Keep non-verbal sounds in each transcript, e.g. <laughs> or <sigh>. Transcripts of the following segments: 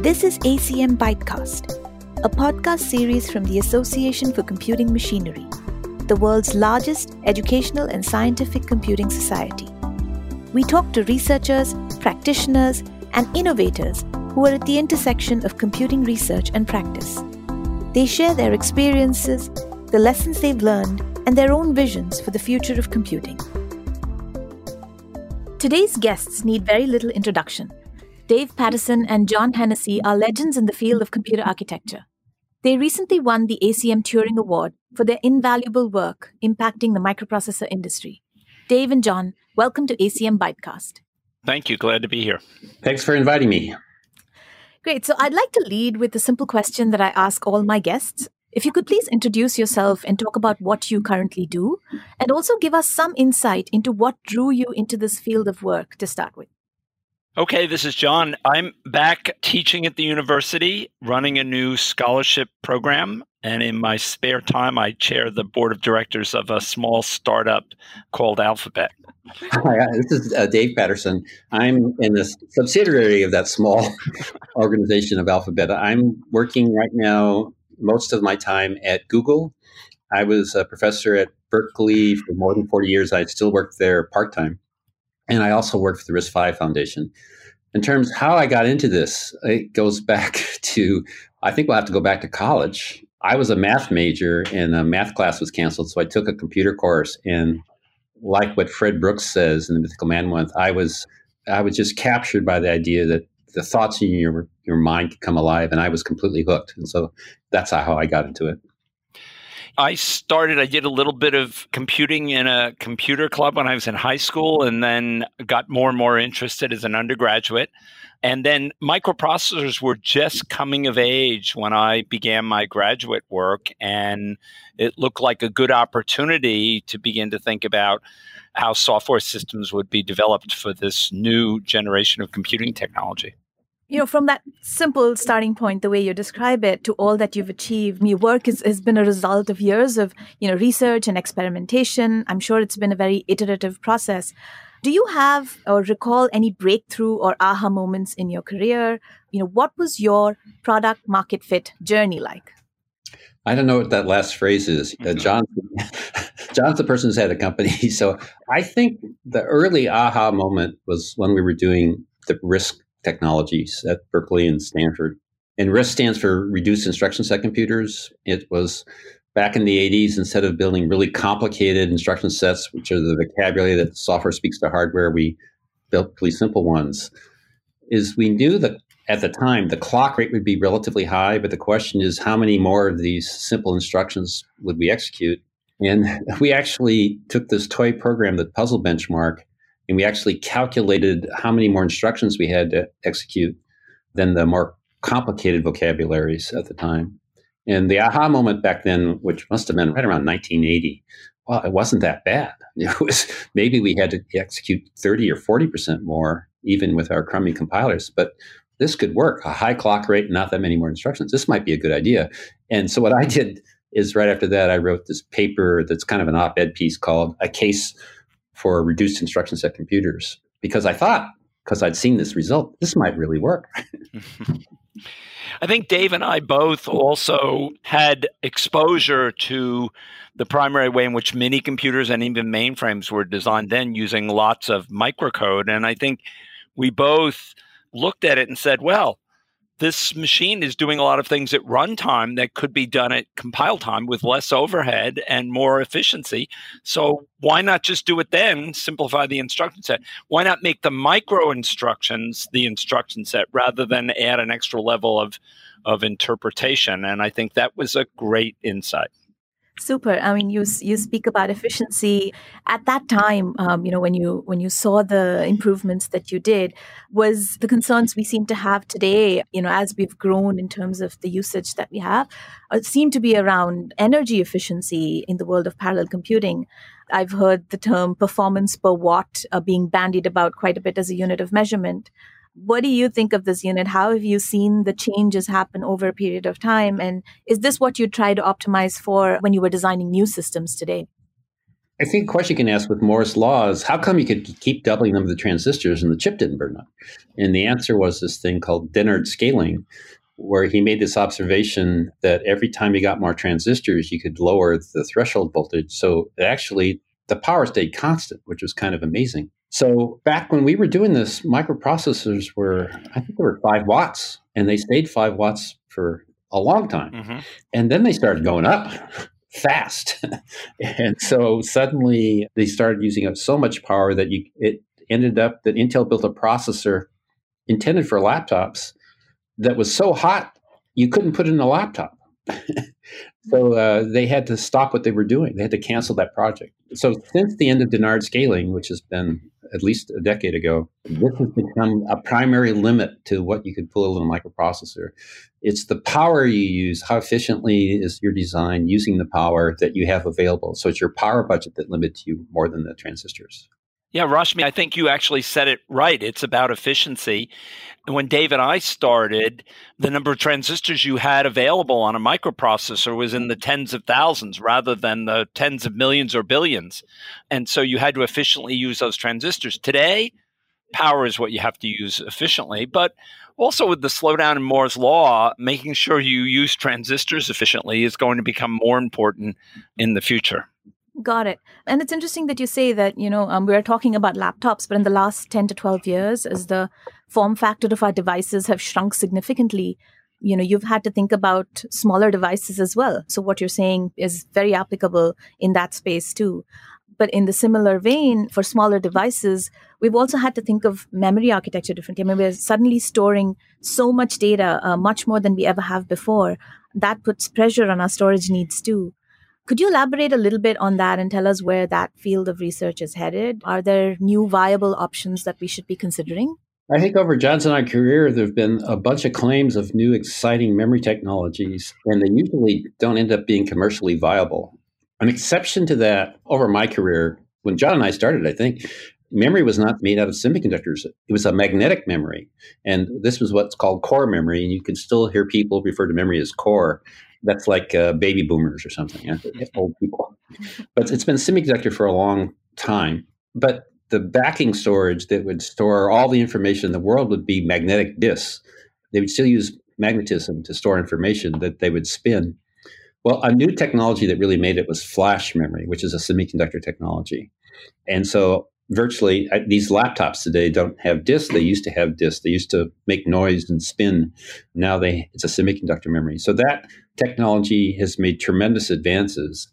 This is ACM Bytecast, a podcast series from the Association for Computing Machinery, the world's largest educational and scientific computing society. We talk to researchers, practitioners, and innovators who are at the intersection of computing research and practice. They share their experiences, the lessons they've learned, and their own visions for the future of computing. Today's guests need very little introduction. Dave Patterson and John Hennessy are legends in the field of computer architecture. They recently won the ACM Turing Award for their invaluable work impacting the microprocessor industry. Dave and John, welcome to ACM Bytecast. Thank you. Glad to be here. Thanks for inviting me. Great. So I'd like to lead with a simple question that I ask all my guests. If you could please introduce yourself and talk about what you currently do, and also give us some insight into what drew you into this field of work to start with. Okay, this is John. I'm back teaching at the university, running a new scholarship program. And in my spare time, I chair the board of directors of a small startup called Alphabet. Hi, this is uh, Dave Patterson. I'm in the subsidiary of that small <laughs> organization of Alphabet. I'm working right now most of my time at Google. I was a professor at Berkeley for more than 40 years. I still work there part time. And I also work for the RISC-V Foundation. In terms how I got into this, it goes <laughs> back to, I think we'll have to go back to college. I was a math major and a math class was canceled. So I took a computer course and like what Fred Brooks says in the Mythical Man Month, I was I was just captured by the idea that the thoughts in your your mind could come alive, and I was completely hooked. And so that's how I got into it. I started, I did a little bit of computing in a computer club when I was in high school, and then got more and more interested as an undergraduate. And then microprocessors were just coming of age when I began my graduate work. And it looked like a good opportunity to begin to think about how software systems would be developed for this new generation of computing technology you know from that simple starting point the way you describe it to all that you've achieved your work is, has been a result of years of you know research and experimentation. I'm sure it's been a very iterative process. Do you have or recall any breakthrough or aha moments in your career? You know what was your product market fit journey like? I don't know what that last phrase is. Uh, John, John's the <laughs> person who's had a company. <laughs> So I think the early aha moment was when we were doing the RISC technologies at Berkeley and Stanford. And RISC stands for Reduced Instruction Set Computers. It was back in the 80s, instead of building really complicated instruction sets, which are the vocabulary that software speaks to hardware, we built pretty simple ones. Is we knew that at the time the clock rate would be relatively high, but the question is how many more of these simple instructions would we execute? And <laughs> we actually took this toy program, the Puzzle Benchmark, and we actually calculated how many more instructions we had to execute than the more complicated vocabularies at the time. And the aha moment back then, which must have been right around 1980, well, it wasn't that bad. <laughs> It was maybe we had to execute 30 or 40% more, even with our crummy compilers. But this could work a high clock rate, not that many more instructions. This might be a good idea. And so what I did is right after that, I wrote this paper that's kind of an op ed piece called A Case for reduced instruction set computers because I thought, because I'd seen this result, this might really work. <laughs> I think Dave and I both also had exposure to the primary way in which mini computers and even mainframes were designed then using lots of microcode. And I think we both looked at it and said, well, this machine is doing a lot of things at runtime that could be done at compile time with less overhead and more efficiency. So why not just do it then? Simplify the instruction set. Why not make the micro instructions the instruction set rather than add an extra level of of interpretation? And I think that was a great insight. Super. I mean, you you speak about efficiency at that time. Um, you know, when you when you saw the improvements that you did, was the concerns we seem to have today. You know, as we've grown in terms of the usage that we have, uh, seem to be around energy efficiency in the world of parallel computing. I've heard the term performance per watt uh, being bandied about quite a bit as a unit of measurement. What do you think of this unit? How have you seen the changes happen over a period of time? And is this what you try to optimize for when you were designing new systems today? I think a question you can ask with Moore's law is how come you could keep doubling the number of transistors and the chip didn't burn up? And the answer was this thing called Dennard scaling, where he made this observation that every time you got more transistors, you could lower the threshold voltage. So actually, the power stayed constant, which was kind of amazing. So back when we were doing this, microprocessors were, I think they were five watts, and they stayed five watts for a long time. Mm-hmm. And then they started going up <laughs> fast. <laughs> and so suddenly they started using up so much power that you it ended up that Intel built a processor intended for laptops that was so hot you couldn't put it in a laptop. <laughs> so uh, they had to stop what they were doing. They had to cancel that project. So since the end of Dennard scaling, which has been at least a decade ago, this has become a primary limit to what you could pull in a microprocessor. It's the power you use, how efficiently is your design using the power that you have available. So it's your power budget that limits you more than the transistors. Yeah, Rashmi, I think you actually said it right. It's about efficiency. When Dave and I started, the number of transistors you had available on a microprocessor was in the tens of thousands rather than the tens of millions or billions. And so you had to efficiently use those transistors. Today, power is what you have to use efficiently. But also with the slowdown in Moore's law, making sure you use transistors efficiently is going to become more important in the future. Got it. And it's interesting that you say that, you know, um, we're talking about laptops, but in the last 10 to 12 years, as the form factor of our devices have shrunk significantly, you know, you've had to think about smaller devices as well. So what you're saying is very applicable in that space too. But in the similar vein, for smaller devices, we've also had to think of memory architecture differently. I mean, we're suddenly storing so much data, uh, much more than we ever have before. That puts pressure on our storage needs too. Could you elaborate a little bit on that and tell us where that field of research is headed? Are there new viable options that we should be considering? I think over John's and I career, there have been a bunch of claims of new exciting memory technologies, and they usually don't end up being commercially viable. An exception to that over my career, when John and I started, I think memory was not made out of semiconductors. It was a magnetic memory. And this was what's called core memory. And you can still hear people refer to memory as core that's like uh, baby boomers or something, yeah? old people. But it's been semiconductor for a long time. But the backing storage that would store all the information in the world would be magnetic disks. They would still use magnetism to store information that they would spin. Well, a new technology that really made it was flash memory, which is a semiconductor technology. And so virtually these laptops today don't have disks. They used to have disks. They used to make noise and spin. Now they it's a semiconductor memory. So that technology has made tremendous advances.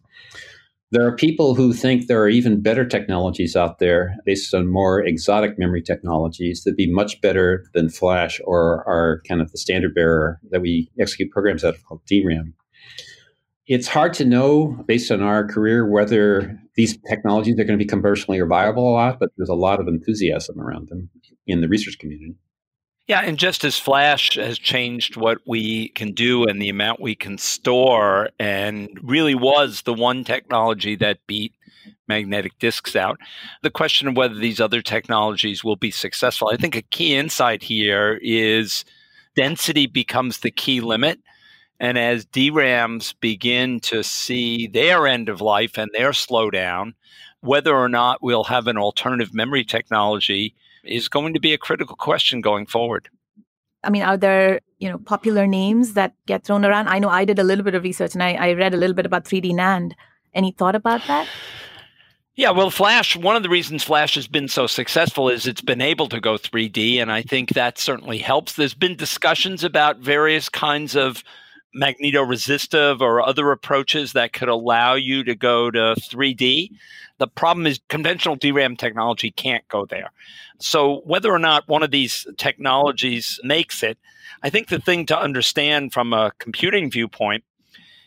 There are people who think there are even better technologies out there based on more exotic memory technologies that'd be much better than Flash or are kind of the standard bearer that we execute programs out of called DRAM. It's hard to know based on our career whether these technologies are going to be commercially viable a lot, but there's a lot of enthusiasm around them in the research community. Yeah, and just as Flash has changed what we can do and the amount we can store, and really was the one technology that beat magnetic disks out, the question of whether these other technologies will be successful. I think a key insight here is density becomes the key limit. And as DRAMs begin to see their end of life and their slowdown, whether or not we'll have an alternative memory technology is going to be a critical question going forward. I mean, are there you know popular names that get thrown around? I know I did a little bit of research and I, I read a little bit about 3D NAND. Any thought about that? Yeah, well, Flash, one of the reasons Flash has been so successful is it's been able to go 3D, and I think that certainly helps. There's been discussions about various kinds of magnetoresistive or other approaches that could allow you to go to 3D. The problem is conventional DRAM technology can't go there. So, whether or not one of these technologies makes it, I think the thing to understand from a computing viewpoint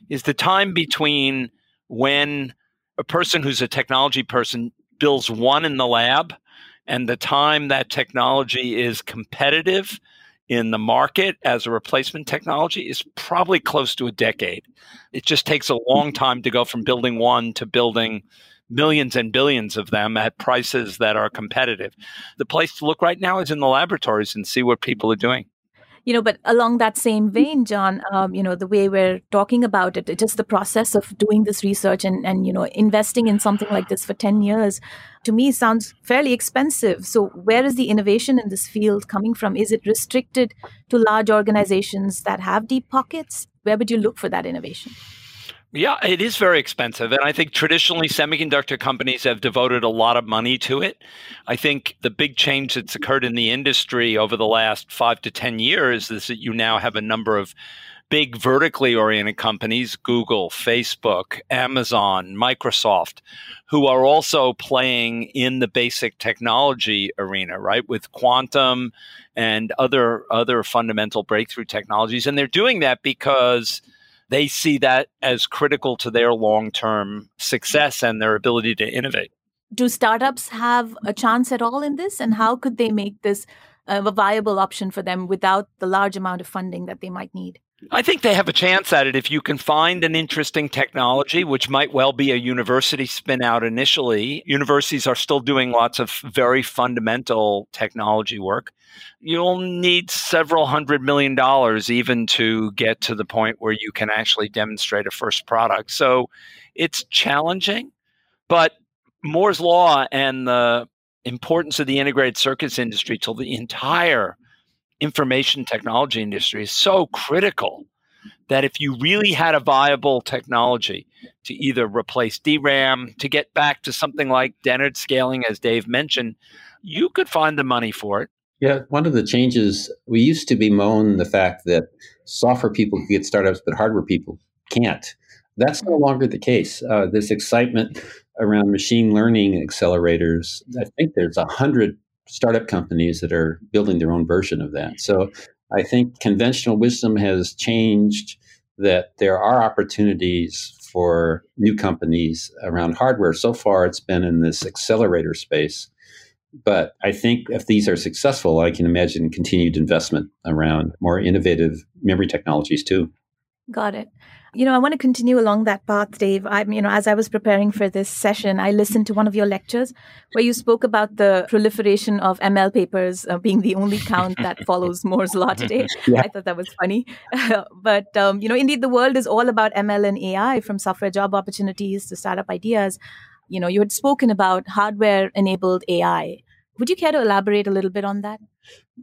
is the time between when a person who's a technology person builds one in the lab and the time that technology is competitive in the market as a replacement technology is probably close to a decade. It just takes a long time to go from building one to building millions and billions of them at prices that are competitive. The place to look right now is in the laboratories and see what people are doing. you know but along that same vein john um, you know the way we're talking about it just the process of doing this research and and you know investing in something like this for 10 years to me sounds fairly expensive so where is the innovation in this field coming from is it restricted to large organizations that have deep pockets where would you look for that innovation yeah, it is very expensive. And I think traditionally semiconductor companies have devoted a lot of money to it. I think the big change that's occurred in the industry over the last five to 10 years is that you now have a number of big vertically oriented companies, Google, Facebook, Amazon, Microsoft, who are also playing in the basic technology arena, right? With quantum and other other fundamental breakthrough technologies. And they're doing that because they see that as critical to their long term success and their ability to innovate. Do startups have a chance at all in this? And how could they make this uh, a viable option for them without the large amount of funding that they might need? I think they have a chance at it if you can find an interesting technology, which might well be a university spin out initially. Universities are still doing lots of very fundamental technology work. You'll need several hundred million dollars even to get to the point where you can actually demonstrate a first product. So it's challenging, but Moore's Law and the importance of the integrated circuits industry to the entire information technology industry is so critical that if you really had a viable technology to either replace DRAM, to get back to something like Dennard scaling, as Dave mentioned, you could find the money for it. Yeah, one of the changes we used to bemoan the fact that software people could get startups, but hardware people can't. That's no longer the case. Uh, this excitement around machine learning accelerators, I think there's a hundred startup companies that are building their own version of that. So I think conventional wisdom has changed that there are opportunities for new companies around hardware. So far, it's been in this accelerator space. But I think if these are successful, I can imagine continued investment around more innovative memory technologies too. Got it. You know, I want to continue along that path, Dave. I'm, you know, as I was preparing for this session, I listened to one of your lectures where you spoke about the proliferation of ML papers uh, being the only count that follows Moore's law today. <laughs> Yeah. I thought that was funny. <laughs> but, um, you know, indeed, the world is all about ML and AI from software job opportunities to startup ideas. You know, you had spoken about hardware enabled AI. Would you care to elaborate a little bit on that?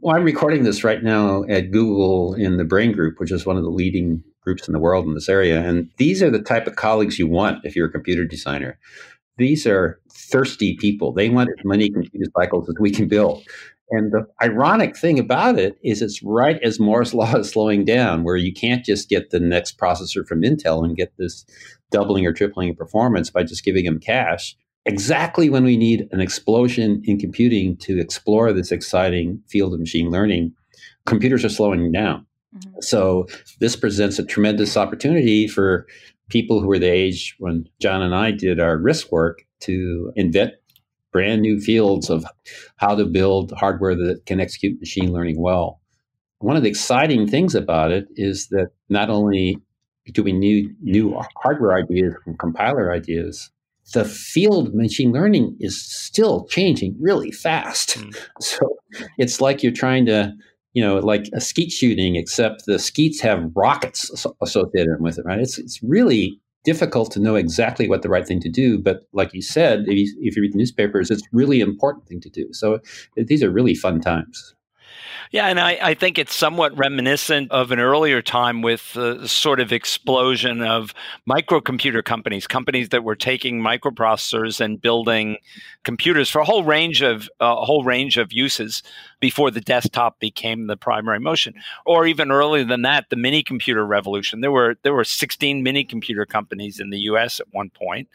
Well, I'm recording this right now at Google in the Brain Group, which is one of the leading groups in the world in this area. And these are the type of colleagues you want if you're a computer designer. These are thirsty people. They want as many computer cycles as we can build. And the ironic thing about it is it's right as Moore's <laughs> law is slowing down, where you can't just get the next processor from Intel and get this doubling or tripling of performance by just giving them cash. Exactly when we need an explosion in computing to explore this exciting field of machine learning, computers are slowing down. Mm-hmm. So this presents a tremendous opportunity for people who were the age when John and I did our RISC work to invent brand new fields of how to build hardware that can execute machine learning well. One of the exciting things about it is that not only do we need new hardware ideas from compiler ideas, the field of machine learning is still changing really fast. Mm. <laughs> So it's like you're trying to you know, like a skeet shooting, except the skeets have rockets associated with it, right? It's it's really difficult to know exactly what the right thing to do. But like you said, if you, if you read the newspapers, it's really important thing to do. So these are really fun times. Yeah, and I, I, think it's somewhat reminiscent of an earlier time with the sort of explosion of microcomputer companies, companies that were taking microprocessors and building computers for a whole range of a whole range of uses before the desktop became the primary motion, or even earlier than that, the mini computer revolution. There were there were 16 mini computer companies in the U.S. at one point.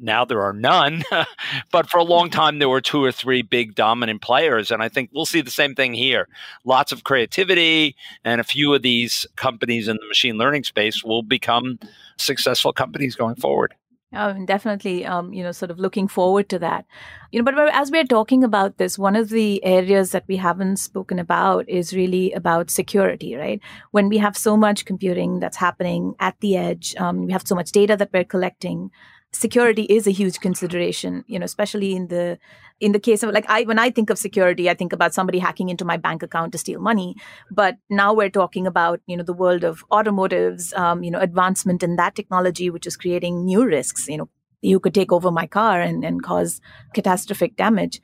Now there are none, <laughs> but for a long time there were two or three big dominant players, and I think we'll see the same thing here. Lots of creativity, and a few of these companies in the machine learning space will become successful companies going forward. Oh, definitely, um, you know, sort of looking forward to that. You know, but as we're talking about this, one of the areas that we haven't spoken about is really about security, right? When we have so much computing that's happening at the edge, um, we have so much data that we're collecting. Security is a huge consideration you know especially in the in the case of like i when i think of security i think about somebody hacking into my bank account to steal money. But now we're talking about you know the world of automotives um, you know advancement in that technology which is creating new risks you know you could take over my car and, and cause catastrophic damage.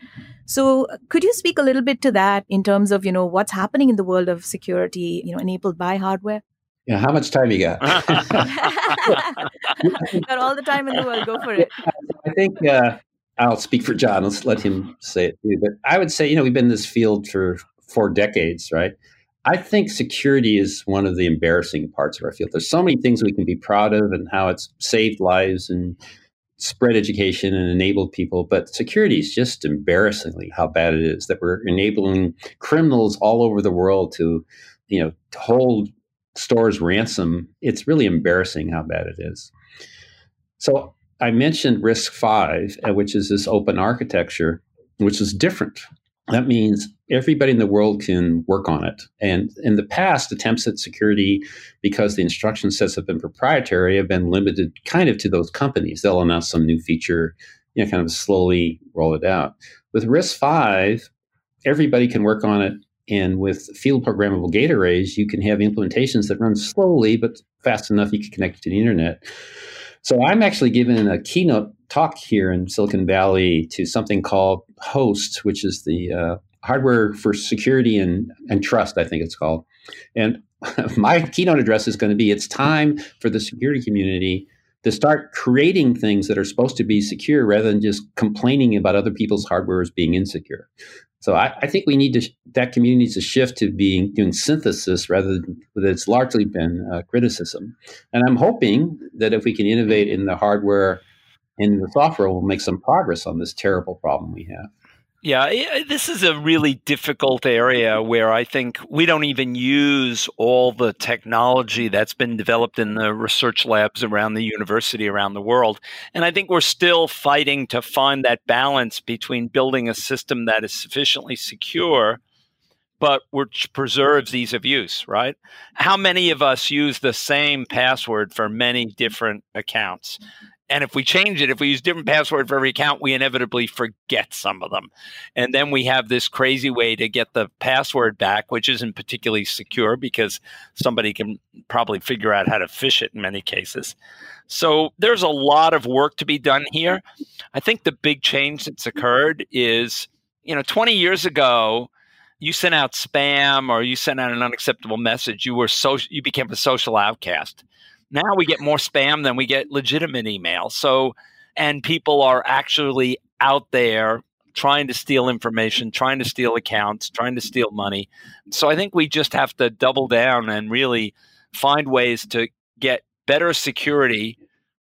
So could you speak a little bit to that in terms of you know what's happening in the world of security you know enabled by hardware yeah, how much time you got? <laughs> <laughs> got all the time in the world. Go for it. I think uh, I'll speak for John. Let's let him say it too. But I would say, you know, we've been in this field for four decades, right? I think security is one of the embarrassing parts of our field. There's so many things we can be proud of and how it's saved lives and spread education and enabled people, but security is just embarrassingly how bad it is that we're enabling criminals all over the world to, you know, hold stores ransom. It's really embarrassing how bad it is. So I mentioned RISC-V, uh, which is this open architecture, which is different. That means everybody in the world can work on it. And in the past, attempts at security, because the instruction sets have been proprietary, have been limited kind of to those companies. They'll announce some new feature, you know, kind of slowly roll it out. With RISC-V, everybody can work on it. And with field programmable gate arrays, you can have implementations that run slowly, but fast enough you can connect to the internet. So I'm actually giving a keynote talk here in Silicon Valley to something called HOST, which is the uh, hardware for security and, and trust, I think it's called. And <laughs> my keynote address is going to be it's time for the security community to start creating things that are supposed to be secure rather than just complaining about other people's hardware as being insecure. So I, I, think we need to that community to shift to being doing synthesis rather than that it's largely been uh, criticism. And I'm hoping that if we can innovate in the hardware and the software, we'll make some progress on this terrible problem we have. Yeah, this is a really difficult area where I think we don't even use all the technology that's been developed in the research labs around the university around the world. And I think we're still fighting to find that balance between building a system that is sufficiently secure but which preserves ease of use, right? How many of us use the same password for many different accounts? And if we change it, if we use different password for every account, we inevitably forget some of them. And then we have this crazy way to get the password back, which isn't particularly secure because somebody can probably figure out how to phish it in many cases. So there's a lot of work to be done here. I think the big change that's occurred is, you know, 20 years ago, you sent out spam or you sent out an unacceptable message, you were so you became a social outcast. Now we get more spam than we get legitimate email. So, and people are actually out there trying to steal information, trying to steal accounts, trying to steal money. So I think we just have to double down and really find ways to get better security,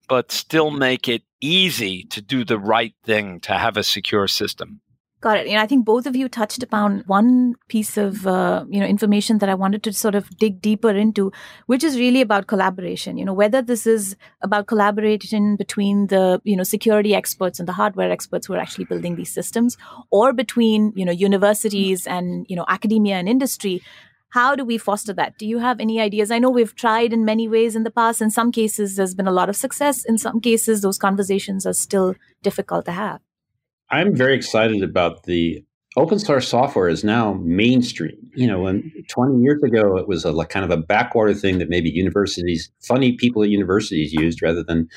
but still make it easy to do the right thing to have a secure system. Got it. You know, I think both of you touched upon one piece of uh, you know information that I wanted to sort of dig deeper into, which is really about collaboration. You know, whether this is about collaboration between the you know security experts and the hardware experts who are actually building these systems, or between you know universities and you know academia and industry. How do we foster that? Do you have any ideas? I know we've tried in many ways in the past. In some cases, there's been a lot of success. In some cases, those conversations are still difficult to have. I'm very excited about the open source software is now mainstream. You know, when 20 years ago it was a like kind of a backwater thing that maybe universities, funny people at universities used rather than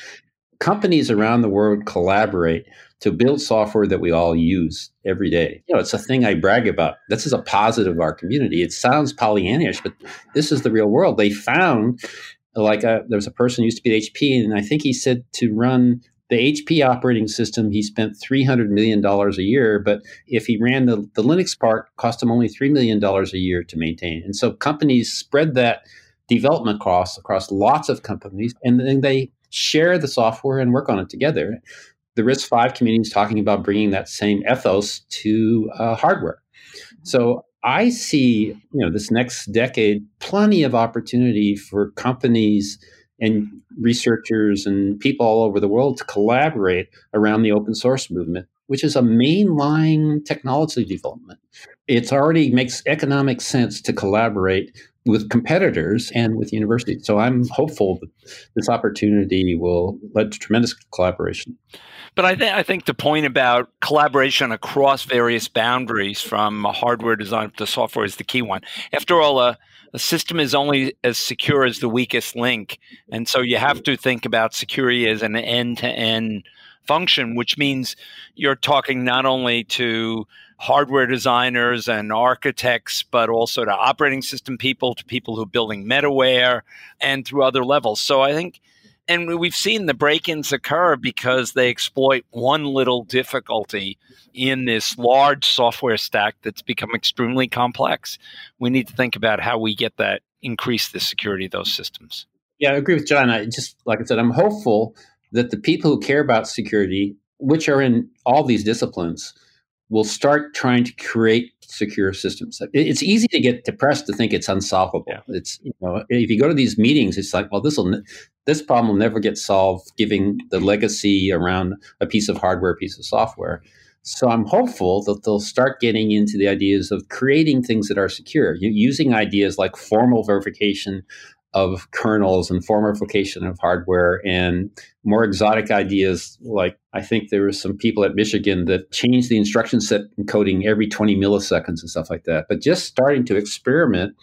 companies around the world collaborate to build software that we all use every day. You know, it's a thing I brag about. This is a positive of our community. It sounds Pollyannish, but this is the real world. They found like a, uh, there was a person who used to be at HP, and I think he said to run the HP operating system, he spent $300 million a year, but if he ran the, the Linux part, cost him only $3 million a year to maintain. And so companies spread that development costs across lots of companies, and then they share the software and work on it together. The RISC-V community is talking about bringing that same ethos to uh, hardware. So I see, you know, this next decade, plenty of opportunity for companies and researchers and people all over the world to collaborate around the open source movement which is a mainline technology development. It already makes economic sense to collaborate with competitors and with universities. So I'm hopeful that this opportunity will lead to tremendous collaboration. But I, th- I think the point about collaboration across various boundaries from hardware design to software is the key one. After all, a, a system is only as secure as the weakest link. And so you have to think about security as an end to end function, which means you're talking not only to hardware designers and architects, but also to operating system people, to people who are building middleware, and through other levels. So I think, and we've seen the break ins occur because they exploit one little difficulty in this large software stack that's become extremely complex. We need to think about how we get that, increase the security of those systems. Yeah, I agree with John. I just, like I said, I'm hopeful that the people who care about security, which are in all these disciplines, will start trying to create secure systems. It's easy to get depressed to think it's unsolvable. Yeah. It's you know if you go to these meetings, it's like, well, this will this problem will never get solved, giving the legacy around a piece of hardware, a piece of software. So I'm hopeful that they'll start getting into the ideas of creating things that are secure, using ideas like formal verification of kernels and formalification of hardware and more exotic ideas. Like i think there were some people at michigan that changed the instruction set encoding every 20 milliseconds and stuff like that. But just starting to experiment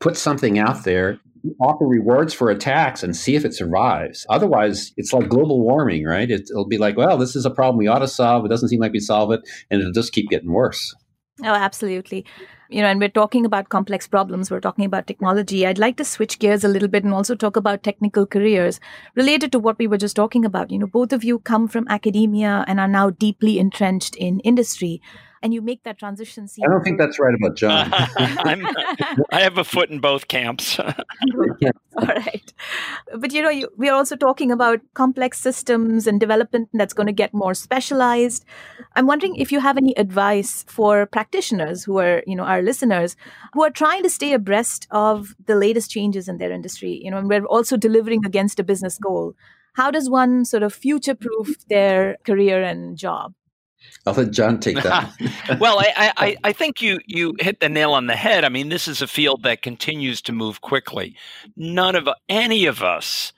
put something out there offer rewards for attacks and see if it survives. Otherwise it's like global warming right? It'll be like well this is a problem we ought to solve. It doesn't seem like we solve it and it'll just keep getting worse. Oh, absolutely you know, and we're talking about complex problems, we're talking about technology. I'd like to switch gears a little bit and also talk about technical careers related to what we were just talking about. You know, both of you come from academia and are now deeply entrenched in industry and you make that transition I don't think that's right about John. <laughs> i have a foot in both camps. <laughs> <laughs> All right. But you know, you, we are also talking about complex systems and development that's going to get more specialized. I'm wondering if you have any advice for practitioners who are, you know, our listeners who are trying to stay abreast of the latest changes in their industry, you know, and we're also delivering against a business goal. How does one sort of future proof their career and job? I'll let John take that. <laughs> well, I, I, I think you you hit the nail on the head. I mean, this is a field that continues to move quickly. None of any of us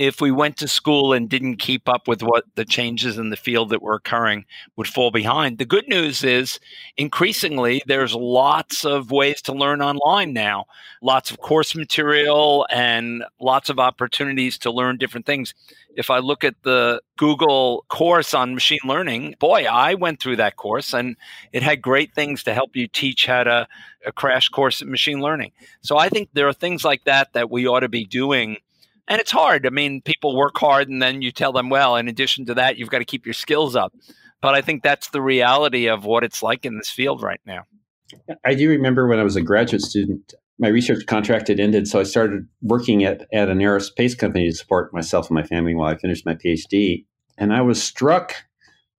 if we went to school and didn't keep up with what the changes in the field that were occurring would fall behind. The good news is increasingly there's lots of ways to learn online now, lots of course material and lots of opportunities to learn different things. If I look at the Google course on machine learning, boy, I went through that course and it had great things to help you teach how to a crash course in machine learning. So I think there are things like that that we ought to be doing and it's hard. I mean, people work hard and then you tell them, well, in addition to that, you've got to keep your skills up. But I think that's the reality of what it's like in this field right now. I do remember when I was a graduate student, my research contract had ended, so I started working at, at an aerospace company to support myself and my family while I finished my PhD. And I was struck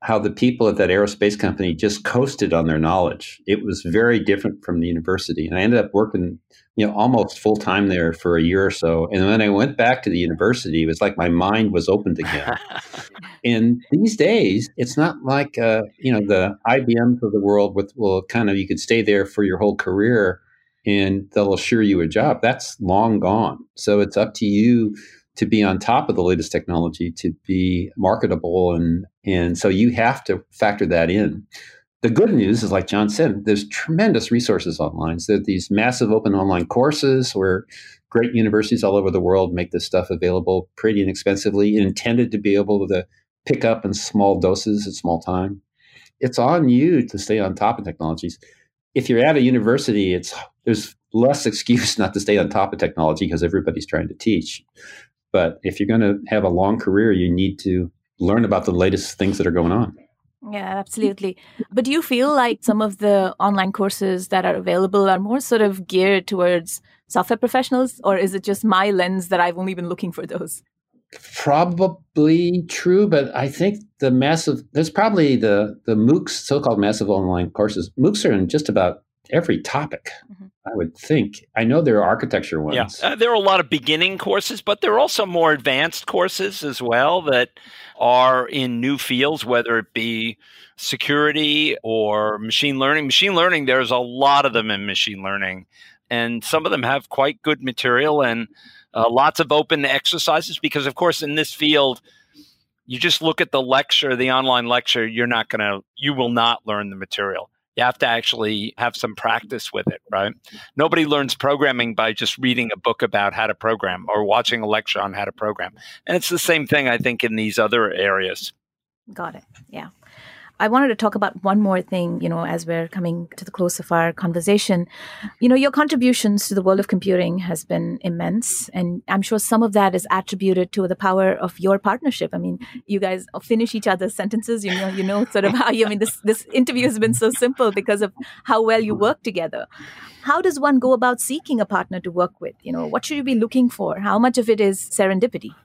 how the people at that aerospace company just coasted on their knowledge. It was very different from the university. And I ended up working, you know, almost full time there for a year or so. And when I went back to the university, it was like my mind was opened again. <laughs> and these days, it's not like, uh, you know, the IBMs of the world with, well, kind of, you could stay there for your whole career and they'll assure you a job. That's long gone. So it's up to you to be on top of the latest technology to be marketable and and so you have to factor that in. The good news is like john said there's tremendous resources online. So these massive open online courses where great universities all over the world make this stuff available pretty inexpensively intended to be able to pick up in small doses at small time. It's on you to stay on top of technologies. If you're at a university it's there's less <laughs> excuse not to stay on top of technology because everybody's trying to teach but if you're going to have a long career, you need to learn about the latest things that are going on. Yeah, absolutely. But do you feel like some of the online courses that are available are more sort of geared towards software professionals, or is it just my lens that I've only been looking for those? Probably true, but I think the massive there's probably the the MOOCs, so-called massive online courses. MOOCs are in just about every topic. Mm-hmm. I would think. I know there are architecture ones. Yeah, uh, there are a lot of beginning courses, but there are also more advanced courses as well that are in new fields, whether it be security or machine learning. Machine learning, there's a lot of them in machine learning, and some of them have quite good material and uh, lots of open exercises because, of course, in this field, you just look at the lecture, the online lecture, you're not going to, you will not learn the material. You have to actually have some practice with it, right? Nobody learns programming by just reading a book about how to program or watching a lecture on how to program. And it's the same thing, I think, in these other areas. Got it. Yeah. I wanted to talk about one more thing, you know, as we're coming to the close of our conversation. You know, your contributions to the world of computing has been immense. And I'm sure some of that is attributed to the power of your partnership. I mean, you guys finish each other's sentences, you know, you know sort of how you I mean this this interview has been so simple because of how well you work together. How does one go about seeking a partner to work with? You know, what should you be looking for? How much of it is serendipity?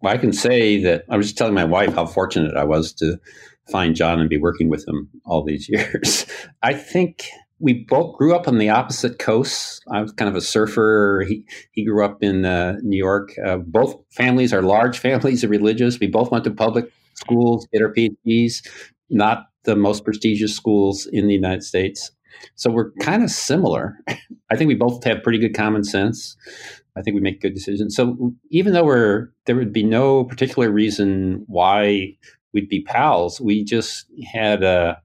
Well, I can say that I was just telling my wife how fortunate I was to find John and be working with him all these <laughs> years. I think we both grew up on the opposite coasts. I was kind of a surfer. He he grew up in uh, New York. Uh, both families are large <laughs> families of religious. We both went to public schools, get our PhDs, not the most prestigious schools in the United States. So we're kind of similar. <laughs> I think we both have pretty good common sense. I think we make good decisions. So even though we're there would be no particular reason why we'd be pals. We just had a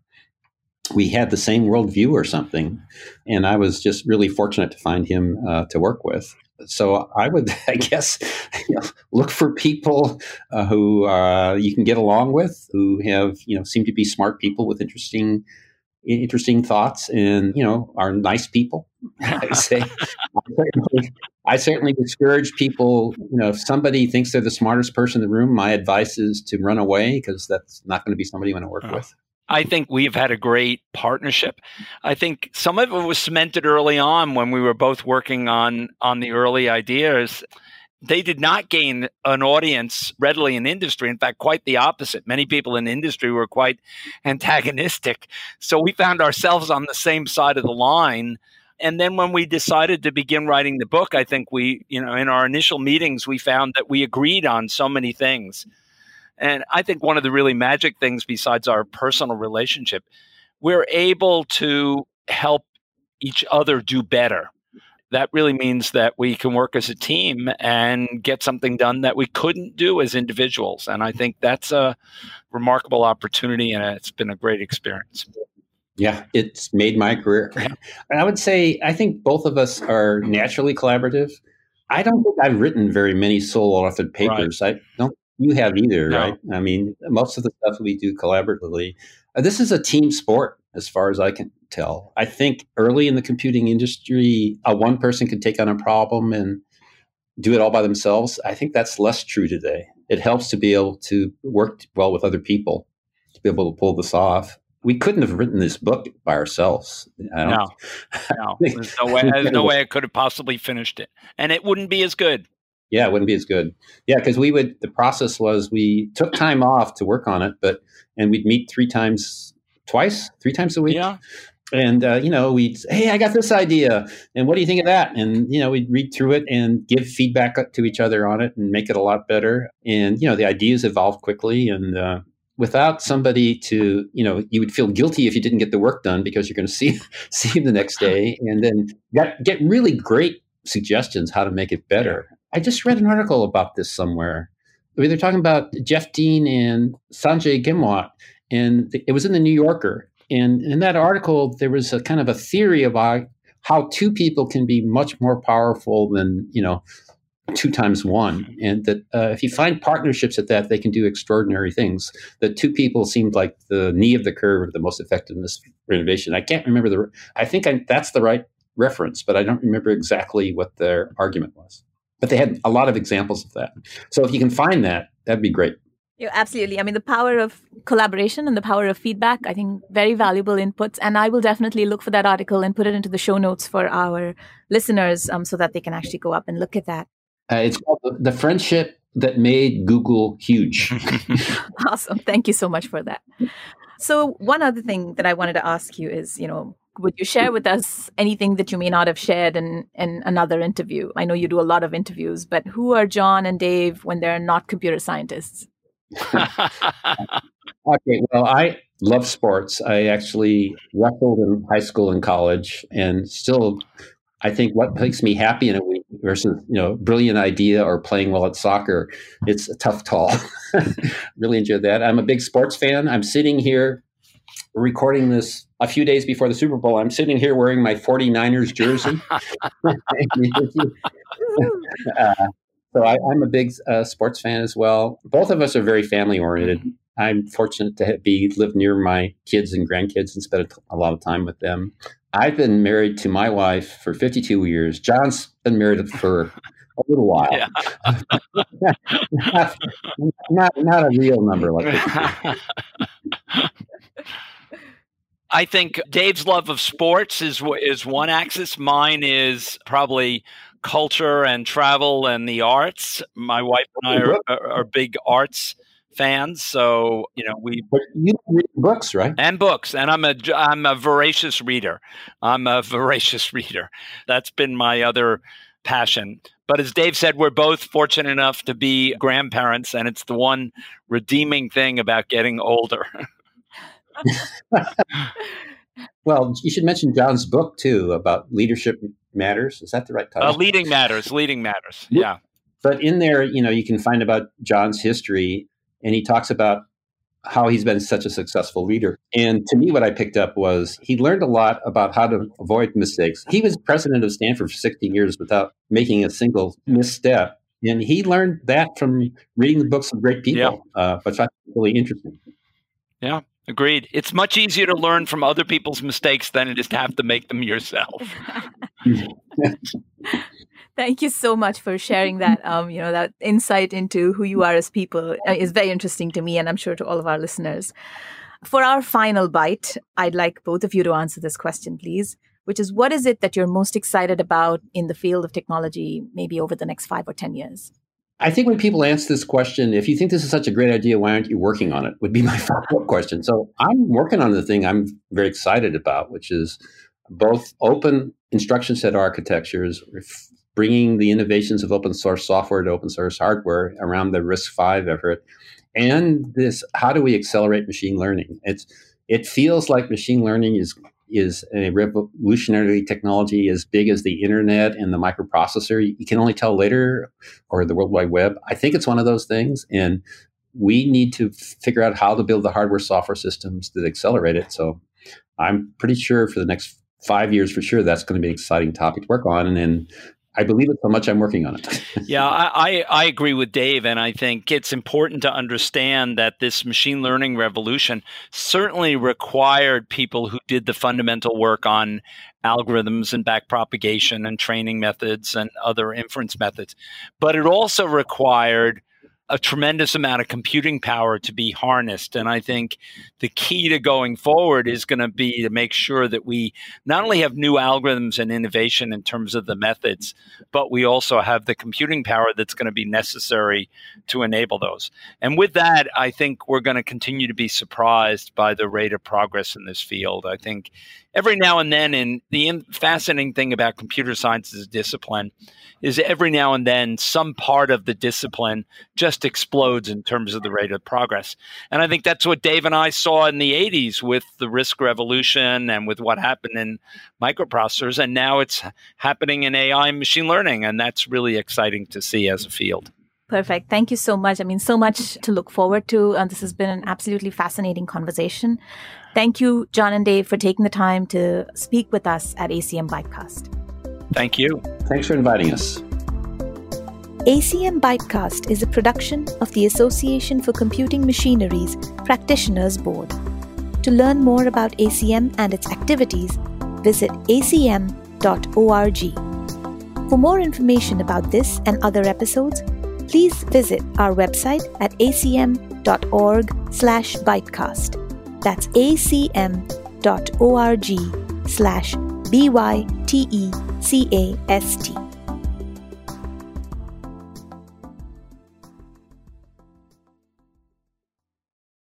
we had the same worldview or something, and I was just really fortunate to find him uh, to work with. So I would, <laughs> I guess, you know, look for people uh, who uh, you can get along with, who have you know seem to be smart people with interesting interesting thoughts and you know are nice people <laughs> i <laughs> say. I, certainly, I certainly discourage people you know if somebody thinks they're the smartest person in the room my advice is to run away because that's not going to be somebody you want to work uh, with. I think we've had a great partnership. I think some of it was cemented early on when we were both working on on the early ideas they did not gain an audience readily in industry. In fact, quite the opposite. Many people in industry were quite <laughs> antagonistic. So we found ourselves on the same side of the line. And then when we decided to begin writing the book, I think we, you know, in our initial meetings, we found that we agreed on so many things. And I think one of the really magic things, besides our personal relationship, we're able to help each other do better that really means that we can work as a team and get something done that we couldn't do as individuals. And I think that's a remarkable opportunity and it's been a great experience. Yeah, it's made my career. And I would say I think both of us are naturally collaborative. I don't think I've written very many solo authored papers. Right. I don't you have either, no. right? I mean, most of the stuff we do collaboratively. Uh, this is a team sport as far as I can tell. I think early in the computing industry, a one person could take on a problem and do it all by themselves. I think that's less true today. It helps to be able to work well with other people to be able to pull this off. We couldn't have written this book by ourselves. no, no, <laughs> there's no way. There's no <laughs> way I could have possibly finished it, and it wouldn't be as good. Yeah, it wouldn't be as good. Yeah, because we would. The process was we took time off to work on it, but and we'd meet three times twice, three times a week. Yeah. And uh, you know, we'd hey, I got this idea, and what do you think of that? And you know, we'd read through it and give feedback to each other on it and make it a lot better. And you know, the ideas evolve quickly, and uh, without somebody to, you know, you would feel guilty if you didn't get the work done because you're going <laughs> to see see him the next day, and then get get really great suggestions how to make it better. I just read an article about this somewhere. I mean, They're talking about Jeff Dean and Sanjay Ghemawat and it was in the New Yorker. And in that article, there was a kind of a theory about how two people can be much more powerful than you know two times one, and that uh, if you find partnerships at that, they can do extraordinary things. That two people seemed like the knee of the curve of the most effectiveness for innovation. I can't remember the. I think I, that's the right reference, but I don't remember exactly what their argument was. But they had a lot of examples of that. So if you can find that, that'd be great. Yeah, absolutely. I mean, the power of collaboration and the power of feedback, I think, very valuable inputs. And I will definitely look for that article and put it into the show notes for our listeners um, so that they can actually go up and look at that. Uh, it's called The Friendship That Made Google Huge. <laughs> <laughs> awesome. Thank you so much for that. So, one other thing that I wanted to ask you is, you know, would you share with us anything that you may not have shared in, in another interview? I know you do a lot of interviews, but who are John and Dave when they're not computer scientists? <laughs> okay, well, I love sports. I actually wrestled in high school and college, and still, I think what makes me happy in a week versus you know brilliant idea or playing well at soccer, it's a tough call. <laughs> really enjoy that. I'm a big sports fan. I'm sitting here recording this a few days before the Super Bowl. I'm sitting here wearing my 49ers jersey. <laughs> uh, so I, am a big uh, sports fan as well. Both of us are very family oriented. I'm fortunate to be live near my kids and grandkids and spend a lot of time with them. I've been married to my wife for 52 years. John's been married for a little <laughs> while. Yeah. <laughs> not, not, not, a real number like this. <laughs> I think Dave's love of sports is is one axis. Mine is probably culture and travel and the arts. My wife and I are, are, are big arts fans, so you know we. But you read books, right? And books, and I'm a I'm a voracious reader. I'm a <laughs> voracious reader. That's been my other passion. But as Dave said, we're both fortunate enough to be grandparents, and it's the one redeeming thing about getting older. <laughs> <laughs> well, you should mention John's book too about leadership matters. Is that the right title? Uh, leading matters. Leading matters. Yeah. But in there, you know, you can find about John's history, and he talks about how he's been such a successful leader. And to me, what I picked up was he learned a lot about how to avoid mistakes. He was president of Stanford for 16 years without making a single misstep. And he learned that from reading the books of great people, yeah. uh, which I really interesting. Yeah. Agreed. It's much easier to learn from other people's mistakes than it is to have to make them yourself. <laughs> Thank you so much for sharing that. Um, you know, that insight into who you are as people uh, is very interesting to me, and I'm sure to all of our listeners. For our final bite, I'd like both of you to answer this question, please. Which is, what is it that you're most excited about in the field of technology, maybe over the next five or ten years? I think when people ask this question, if you think this is such a great idea, why aren't you working on it? Would be <laughs> my follow up question. So I'm working on the thing I'm very excited about, which is both open instruction set architectures, bringing the innovations of open source software to open source hardware around the RISC-V effort, and this how do we accelerate machine learning? It's it feels like machine learning is is a revolutionary technology as big as the internet and the microprocessor. You can only tell later, or the World Wide Web. I think it's one of those things, and we need to figure out how to build the hardware software systems that accelerate it. So I'm pretty sure for the next five years, for sure, that's going to be an exciting topic to work on. And then I believe it so much I'm working on it. <laughs> yeah, I, I agree with Dave. And I think it's important to understand that this machine learning revolution certainly required people who did the fundamental work on algorithms and backpropagation and training methods and other inference methods. But it also required a tremendous amount of computing power to be harnessed. And I think the key to going forward is going to be to make sure that we not only have new algorithms and innovation in terms of the methods, but we also have the computing power that's going to be necessary to enable those. And with that, I think we're going to continue to be surprised by the rate of progress in this field. I think every now and then, and the fascinating thing about computer science as a discipline is every now and then some part of the discipline just explodes in terms of the rate of progress. And I think that's what Dave and I saw in the 80s with the RISC revolution and with what happened in microprocessors. And now it's happening in AI and machine learning. And that's really exciting to see as a field. Perfect. Thank you so much. I mean, so much to look forward to. And this has been an absolutely fascinating conversation. Thank you, John and Dave, for taking the time to speak with us at ACM Bytecast. Thank you. Thanks for inviting us. ACM Bytecast is a production of the Association for Computing Machinery's Practitioners Board. To learn more about ACM and its activities, visit acm.org. For more information about this and other episodes, please visit our website at acm.org slash bytecast. That's acm.org slash B-Y-T-E-C-A-S-T.